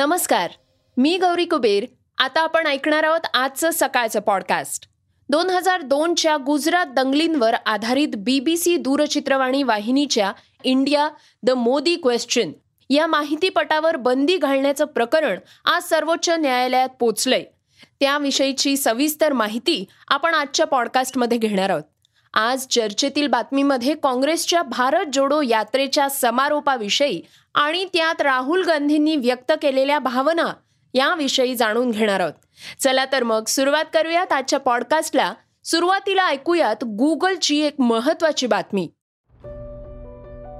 नमस्कार मी गौरी कुबेर. आता आपण ऐकणार आहोत आजचं सकाळचं पॉडकास्ट दोन हजार दोनच्या गुजरात दंगलींवर आधारित बीबीसी दूरचित्रवाणी वाहिनीच्या इंडिया द मोदी क्वेश्चन या माहितीपटावर बंदी घालण्याचं प्रकरण आज सर्वोच्च न्यायालयात पोचलंय. त्याविषयीची सविस्तर माहिती आपण आजच्या पॉडकास्टमध्ये घेणार आहोत. आज चर्चेतील बातमीमध्ये काँग्रेसच्या भारत जोडो यात्रेच्या समारोपाविषयी आणि त्यात राहुल गांधींनी व्यक्त केलेल्या भावना याविषयी जाणून घेणार आहोत. चला तर मग सुरुवात करूयात आजच्या पॉडकास्टला सुरुवातीला ऐकूयात गुगलची एक महत्वाची बातमी.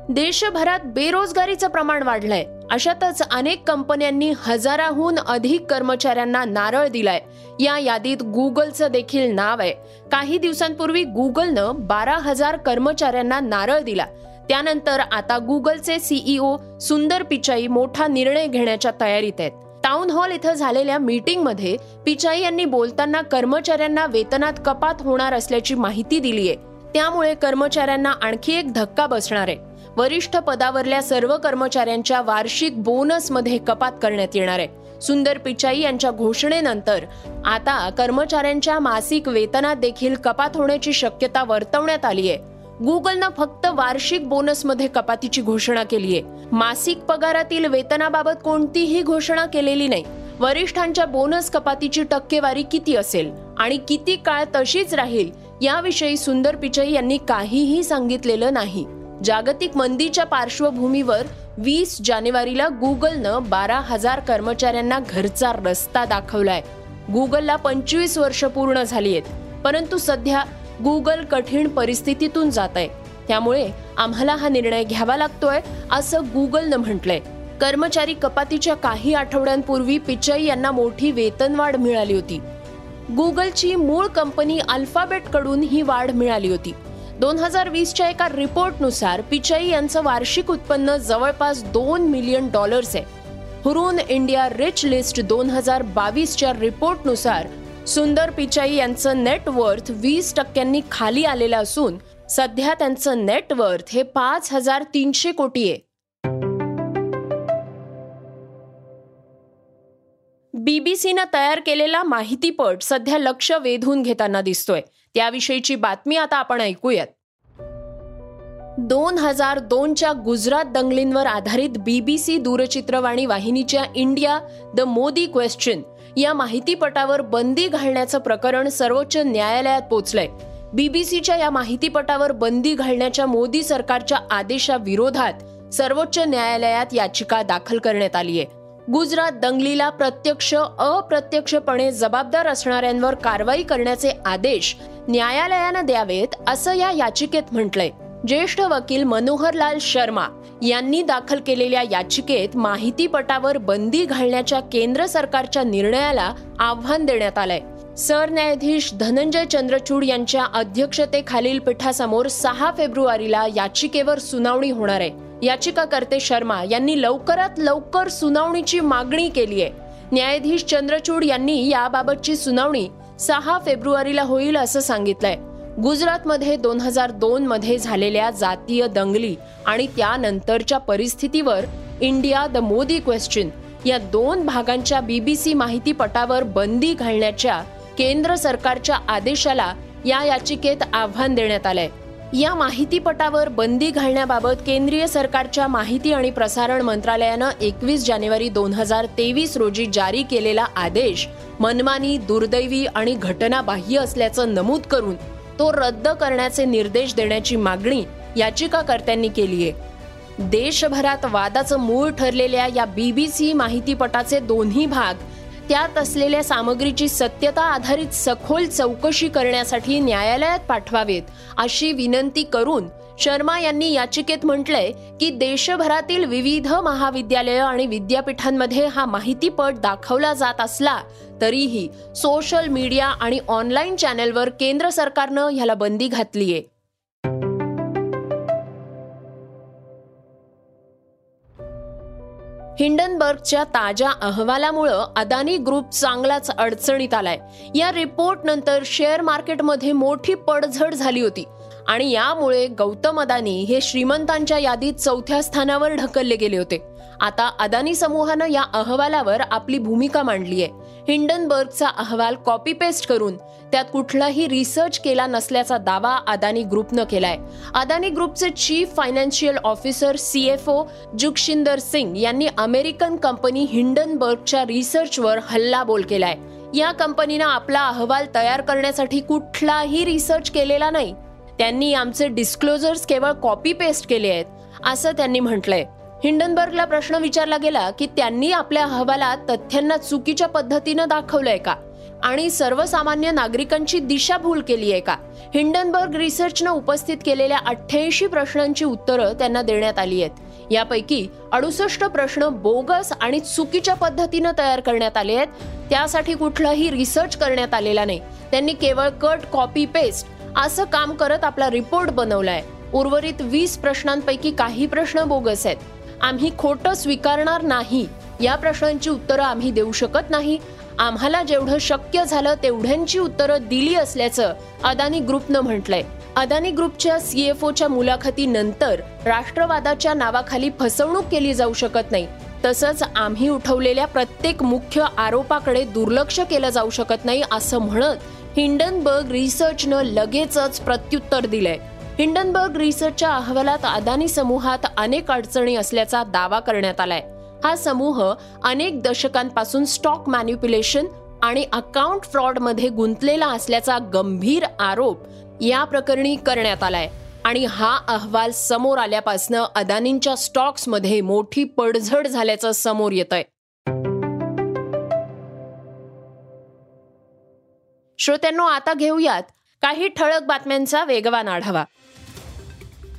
देशभरात बेरोजगारीचं प्रमाण वाढलंय. अशातच अनेक कंपन्यांनी हजाराहून अधिक कर्मचाऱ्यांना नारळ दिलाय. या यादीत गुगलचं देखील नाव आहे. काही दिवसांपूर्वी गुगलनं बारा हजार कर्मचाऱ्यांना नारळ दिला. त्यानंतर आता गुगलचे सीईओ सुंदर पिचाई मोठा निर्णय घेण्याच्या तयारीत आहेत. टाउन हॉल इथं झालेल्या मीटिंगमध्ये पिचाई यांनी बोलताना कर्मचाऱ्यांना वेतनात कपात होणार असल्याची माहिती दिली आहे. त्यामुळे कर्मचाऱ्यांना आणखी एक धक्का बसणार आहे. वरिष्ठ पदावरल्या सर्व कर्मचाऱ्यांच्या वार्षिक बोनसमध्ये कपात करण्यात येणार आहे. सुंदर पिचाई यांच्या घोषणेनंतर आता कर्मचाऱ्यांच्या मासिक वेतनात देखील कपात होण्याची शक्यता वर्तवण्यात आली आहे. गुगलनं फक्त वार्षिक बोनसमध्ये कपातीची घोषणा केली आहे मासिक पगारातील वेतनाबाबत कोणतीही घोषणा केलेली नाही. वरिष्ठांच्या बोनस कपातीची टक्केवारी किती असेल आणि किती काळ तशीच राहील याविषयी सुंदर पिचई यांनी काहीही सांगितलेलं नाही. जागतिक मंदीच्या पार्श्वभूमीवर वीस जानेवारीला गुगलनं बारा हजार कर्मचाऱ्यांना घरचा रस्ता दाखवलाय. गुगलला पंचवीस वर्ष पूर्ण झाली आहेत परंतु सध्या गुगल कठीण परिस्थितीतून जात आहे त्यामुळे आम्हाला हा निर्णय घ्यावा लागतोय असं गुगलनं म्हटलंय. कर्मचारी कपातीच्या काही आठवड्यांपूर्वी पिचई यांना मोठी वेतनवाढ मिळाली होती. गुगलची मूळ कंपनी अल्फाबेटकडून ही वाढ मिळाली होती. दोन हजार वीसच्या एका रिपोर्टनुसार पिचाई यांचं वार्षिक उत्पन्न जवळपास दोन मिलियन डॉलर्स आहे. हुरून इंडिया रिच लिस्ट दोन हजार बावीसच्या रिपोर्टनुसार सुंदर पिचाई यांचं नेटवर्थ वीस टक्क्यांनी खाली आलेलं असून सध्या त्यांचं नेटवर्थ हे पाच हजार तीनशे कोटी आहे. बीबीसीनं तयार केलेला माहितीपट सध्या लक्ष वेधून घेताना दिसतोय. त्याविषयीची बातमी आता आपण ऐकूयात. दोन हजार दोनच्या गुजरात दंगलींवर आधारित बीबीसी दूरचित्रवाणी वाहिनीच्या इंडिया द मोदी क्वेश्चन या माहितीपटावर बंदी घालण्याचं प्रकरण सर्वोच्च न्यायालयात पोचलंय. बीबीसीच्या या माहितीपटावर बंदी घालण्याच्या मोदी सरकारच्या आदेशाविरोधात सर्वोच्च न्यायालयात याचिका दाखल करण्यात आली आहे गुजरात दंगलीला प्रत्यक्ष अप्रत्यक्षपणे जबाबदार असणाऱ्यांवर कारवाई करण्याचे आदेश न्यायालयानं द्यावेत असं या याचिकेत म्हटलंय. ज्येष्ठ वकील मनोहरलाल शर्मा यांनी दाखल केलेल्या याचिकेत माहितीपटावर बंदी घालण्याच्या केंद्र सरकारच्या निर्णयाला आव्हान देण्यात आलंय. सरन्यायाधीश धनंजय चंद्रचूड यांच्या अध्यक्षतेखालील पीठासमोर सहा फेब्रुवारीला याचिकेवर सुनावणी होणार आहे. याचिकाकर्ते शर्मा यांनी लवकरात लवकर सुनावणीची मागणी केली आहे. न्यायाधीश चंद्रचूड यांनी याबाबतची सुनावणी सहा फेब्रुवारीला होईल असं सांगितलंय. गुजरातमध्ये दोन हजार दोनमध्ये झालेल्या जातीय दंगली आणि त्यानंतरच्या परिस्थितीवर इंडिया द मोदी क्वेश्चन या दोन भागांच्या बीबीसी माहितीपटावर बंदी घालण्याच्या केंद्र सरकारच्या आदेशाला या याचिकेत आव्हान देण्यात आलंय. या माहितीपटावर बंदी घालण्याबाबत केंद्रीय सरकारच्या माहिती आणि प्रसारण मंत्रालयानं एकवीस जानेवारी दोन हजार तेवीस रोजी जारी केलेला आदेश मनमानी दुर्दैवी आणि घटनाबाह्य असल्याचं नमूद करून तो रद्द करण्याचे निर्देश देण्याची मागणी याचिकाकर्त्यांनी केली आहे. देशभरात वादाचं मूळ ठरलेल्या या बीबीसी माहितीपटाचे दोन्ही भाग त्यात असलेल्या सामग्रीची सत्यता आधारित सखोल चौकशी करण्यासाठी न्यायालयात पाठवावेत अशी विनंती करून शर्मा यांनी याचिकेत म्हटलंय की देशभरातील विविध महाविद्यालय आणि विद्यापीठांमध्ये हा माहितीपट दाखवला जात असला तरीही सोशल मीडिया आणि ऑनलाईन चॅनेलवर केंद्र सरकारनं ह्याला बंदी घातलीय. हिंडनबर्गच्या ताज्या अहवालामुळं अदानी ग्रुप चांगलाच अडचणीत आलाय. या रिपोर्ट नंतर शेअर मार्केटमध्ये मोठी पडझड झाली होती. आणि यामुळे गौतम अदानी हे श्रीमंतांच्या यादीत चौथ्या स्थानावर ढकलले गेले होते. आता अदानी समूहानं या अहवालावर आपली भूमिका मांडली आहे हिंडनबर्गचा अहवाल कॉपी पेस्ट करून त्यात कुठलाही रिसर्च केला नसल्याचा दावा अदानी ग्रुपनं केलाय. अदानी ग्रुपचे chief financial officer CFO Jugshinder Singh यांनी अमेरिकन कंपनी हिंडनबर्गच्या रिसर्चवर हल्लाबोल केलाय. या कंपनीनं आपला अहवाल तयार करण्यासाठी कुठलाही रिसर्च केलेला नाही. त्यांनी आमचे डिस्क्लोजर्स केवळ कॉपी पेस्ट केले आहेत असं त्यांनी म्हटलंय. हिंडनबर्गला प्रश्न विचारला गेला की त्यांनी आपल्या अहवालात तथ्यांना चुकीच्या पद्धतीनं दाखवलंय का? आणि सर्वसामान्य नागरिकांची दिशाभूल केली आहे का? हिंडनबर्ग रिसर्चनं उपस्थित केलेल्या अठ्ठ्याऐंशी प्रश्नांची उत्तरं त्यांना देण्यात आली आहेत. यापैकी अडुसष्ट प्रश्न बोगस आणि चुकीच्या पद्धतीनं तयार करण्यात आले आहेत. त्यासाठी कुठलाही रिसर्च करण्यात आलेला नाही. त्यांनी केवळ कट कॉपी पेस्ट असं काम करत आपला रिपोर्ट बनवलाय. उर्वरित वीस प्रश्नांपैकी काही प्रश्न बोगस आहेत. आम्ही खोटं स्वीकारणार नाही. या प्रश्नांची उत्तरं आम्ही देऊ शकत नाही. आम्हाला जेवढं शक्य झालं तेवढ्यांची उत्तरं दिली असल्याचं अदानी ग्रुपनं म्हटलंय. अदानी ग्रुपच्या सीएफओच्या मुलाखतीनंतर राष्ट्रवादाच्या नावाखाली फसवणूक केली जाऊ शकत नाही. तसंच आम्ही उठवलेल्या प्रत्येक मुख्य आरोपाकडे दुर्लक्ष केलं जाऊ शकत नाही असं म्हणत हिंडनबर्ग रिसर्चनं लगेचच प्रत्युत्तर दिलंय. हिंडनबर्ग रिसर्चच्या अहवालात अदानी समूहात अनेक अडचणी असल्याचा दावा करण्यात आलाय. हा समूह अनेक दशकांपासून स्टॉक मॅन्युप्युलेशन आणि अकाउंट फ्रॉडमध्ये गुंतलेला असल्याचा गंभीर आरोप या प्रकरणी करण्यात आलाय. आणि हा अहवाल समोर आल्यापासनं अदानींच्या स्टॉक्समध्ये मोठी पडझड झाल्याचं समोर येत आहे श्रोत्यांनो आता घेऊयात काही ठळक बातम्यांचा वेगवान आढावा.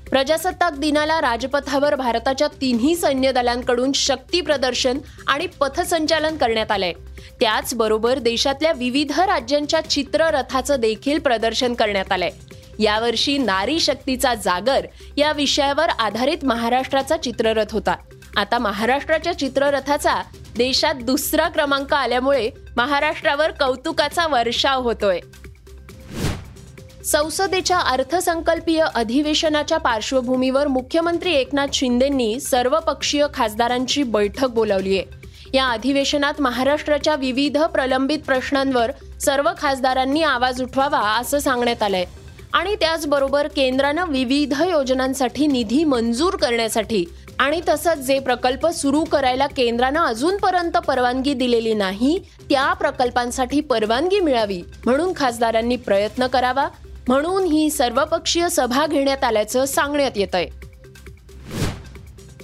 प्रजासत्ताक दिनाला राजपथावर भारताच्या तिन्ही सैन्य दलांकडून शक्ती प्रदर्शन आणि पथसंचालन करण्यात आलंय. त्याचबरोबर देशातल्या विविध राज्यांच्या चित्ररथाचं देखील प्रदर्शन करण्यात आलंय. यावर्षी नारी शक्तीचा जागर या विषयावर आधारित महाराष्ट्राचा चित्ररथ होता. आता महाराष्ट्राच्या चित्ररथाचा देशात दुसरा क्रमांक आल्यामुळे महाराष्ट्रावर कौतुकाचा वर्षाव होतोय. संसदेच्या अर्थसंकल्पीय अधिवेशनाच्या पार्श्वभूमीवर मुख्यमंत्री एकनाथ शिंदेंनी सर्वपक्षीय खासदारांची बैठक बोलावली आहे. या अधिवेशनात महाराष्ट्राच्या विविध प्रलंबित प्रश्नांवर सर्व खासदारांनी आवाज उठवावा असं सांगण्यात आलंय. आणि त्याचबरोबर केंद्रानं विविध योजनांसाठी निधी मंजूर करण्यासाठी आणि तसंच जे प्रकल्प सुरू करायला केंद्रानं अजूनपर्यंत परवानगी दिलेली नाही त्या प्रकल्पांसाठी परवानगी मिळावी म्हणून खासदारांनी प्रयत्न करावा म्हणून ही सर्वपक्षीय सभा घेण्यात आल्याचं सांगण्यात येत आहे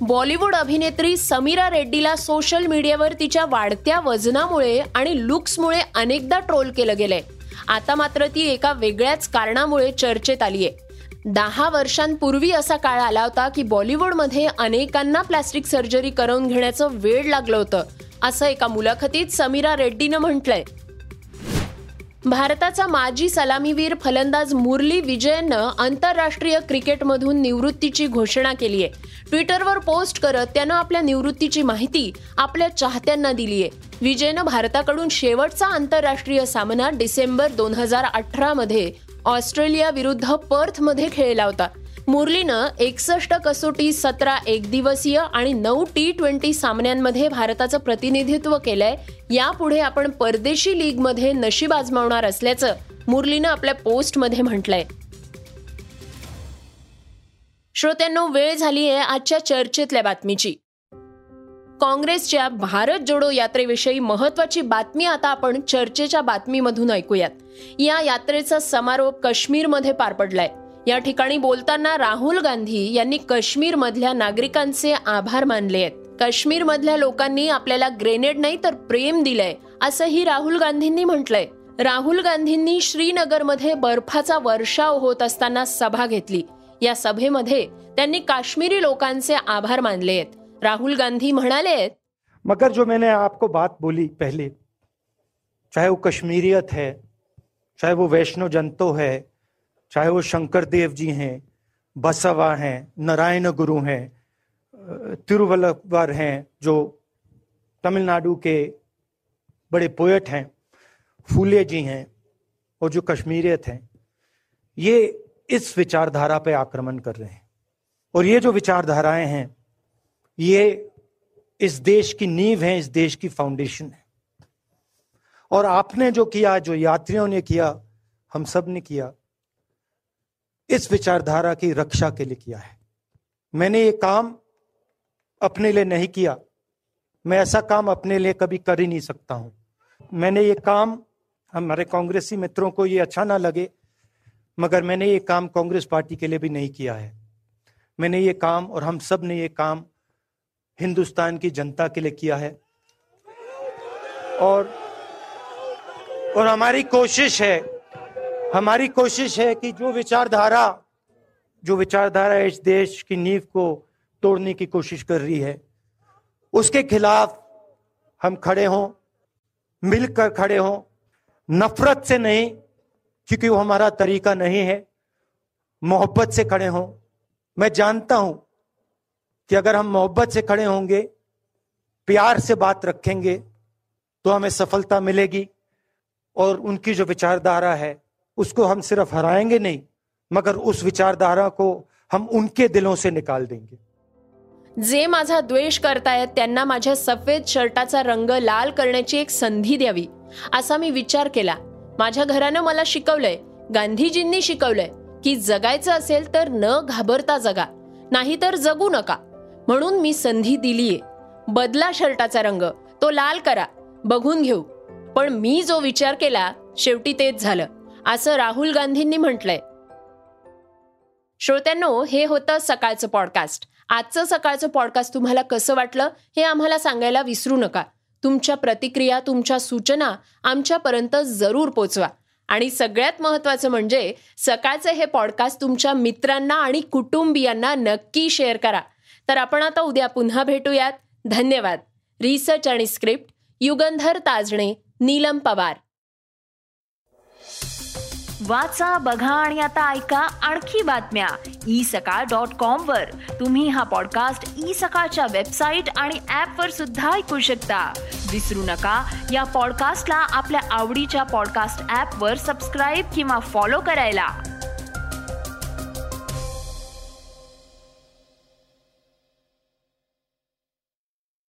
बॉलिवूड अभिनेत्री समीरा रेड्डीला सोशल मीडियावर तिच्या वाढत्या वजनामुळे आणि लुक्समुळे अनेकदा ट्रोल केलं गेलंय. आता मात्र ती एका वेगळ्याच कारणामुळे चर्चेत आली आहे दहा वर्षांपूर्वी असा काळ आला होता की बॉलिवूडमध्ये अनेकांना प्लास्टिक सर्जरी करून घेण्याचं वेळ लागलं होतं असं एका मुलाखतीत समीरा रेड्डीनं म्हटलंय. भारताचा माजी सलामीवीर फलंदाज मुरली विजयनं आंतरराष्ट्रीय क्रिकेटमधून निवृत्तीची घोषणा केली आहे. ट्विटरवर पोस्ट करत त्यानं आपल्या निवृत्तीची माहिती आपल्या चाहत्यांना दिली आहे. विजयनं भारताकडून शेवटचा आंतरराष्ट्रीय सामना डिसेंबर दोन हजार अठरामध्ये ऑस्ट्रेलिया विरुद्ध पर्थमध्ये खेळला होता. मुरलीनं एकसष्ट कसोटी सतरा एकदिवसीय आणि नऊ टी ट्वेंटी सामन्यांमध्ये भारताचं प्रतिनिधित्व केलंय. यापुढे आपण परदेशी लीगमध्ये नशीब आजमावणार असल्याचं मुरलीनं आपल्या पोस्टमध्ये म्हटलंय. श्रोत्यांनो वेळ झाली आहे आजच्या चर्चेतल्या बातमीची. काँग्रेसच्या भारत जोडो यात्रेविषयी महत्वाची बातमी आता आपण चर्चेच्या बातमीमधून ऐकूयात. या यात्रेचा समारोप काश्मीरमध्ये पार पडलाय. या ठिकाणी बोलताना राहुल गांधी यांनी काश्मीर मधल्या नागरिकांचे आभार मानले आहेत. काश्मीर मधल्या लोकांनी आपल्याला ग्रेनेड नाही तर प्रेम दिलंय असंही राहुल गांधींनी म्हटलंय. राहुल गांधींनी श्रीनगरमध्ये बर्फाचा वर्षाव होत असताना सभा घेतली. या सभेमध्ये त्यांनी काश्मीरी लोकांचे आभार मानले आहेत. राहुल गांधी म्हणाले मगर जो मैंने आपको बात बोली पहले, चाहे वो कश्मीरियत है, चाहे वो वैष्णो जंतो है, चाहे वो शंकर देव जी हैं, बसवा हैं, नारायण गुरु हैं, तिरुवल्लवर हैं, जो तमिलनाडु के बड़े पोएट हैं, फूले जी हैं, और जो कश्मीरियत हैं, ये इस विचारधारा पे आक्रमण कर रहे हैं। और ये जो विचारधाराएँ हैं ये इस देश की नींव है, इस देश की फाउंडेशन है। और आपने जो किया, जो यात्रियों ने किया, हम सबने किया, इस विचारधारा की रक्षा के लिए किया है। मैंने ये काम अपने लिए नहीं किया। मैं ऐसा काम अपने लिए कभी कर ही नहीं सकता हूँ। मैंने ये काम, हमारे कांग्रेसी मित्रों को ये अच्छा ना लगे, मगर मैंने ये काम कांग्रेस पार्टी के लिए भी नहीं किया है। मैंने ये काम और हम सबने ये काम हिंदुस्तान की जनता के लिए किया है। और और हमारी कोशिश है, हमारी कोशिश है कि जो विचारधारा जो विचारधारा इस देश की नींव को तोड़ने की कोशिश कर रही है, उसके खिलाफ हम खड़े हों, मिलकर खड़े हों। नफरत से नहीं, क्योंकि वो हमारा तरीका नहीं है, मोहब्बत से खड़े हों। मैं जानता हूँ कि अगर हम मोहब्बत से खड़े होंगे प्यार से बात रखेंगे तो हमें सफलता मिलेगी। और उनकी जो विचारधारा है उसको हम सिर्फ हराएंगे नहीं मगर उस विचारधारा को हम उनके दिलों से निकाल देंगे। जे माझा द्वेष करतायत त्यांना माझ्या सफेद शर्टाचा रंग लाल करण्याची एक संधी द्यावी असा मी विचार केला. माझ्या घरानं मला शिकवलंय गांधीजींनी शिकवलंय की जगायचं असेल तर न घाबरता जगा नाहीतर जगू नका. म्हणून मी संधी दिलीये. बदला शर्टाचा रंग. तो लाल करा. बघून घेऊ. पण मी जो विचार केला शेवटी तेच झालं. असं राहुल गांधींनी म्हटलंय. श्रोत्यांनो हे होतं सकाळचं पॉडकास्ट आजचं सकाळचं पॉडकास्ट तुम्हाला कसं वाटलं हे आम्हाला सांगायला विसरू नका. तुमच्या प्रतिक्रिया तुमच्या सूचना आमच्यापर्यंत जरूर पोचवा. आणि सगळ्यात महत्वाचं म्हणजे सकाळचे हे पॉडकास्ट तुमच्या मित्रांना आणि कुटुंबियांना नक्की शेअर करा. तर आपण आता उद्या पुन्हा भेटूयात. धन्यवाद. रिसर्च आणि स्क्रिप्ट युगंधर ताजणे नीलम पवार. वाचा बघा आणि आता ऐका आणखी बातम्या. ई सकाळ डॉट कॉम वर. तुम्ही हा पॉडकास्ट ई सकाळच्या वेबसाईट आणि ऍप वर सुद्धा ऐकू शकता. विसरू नका या पॉडकास्टला आपल्या आवडीच्या पॉडकास्ट ऍप वर सबस्क्राईब किंवा फॉलो करायला.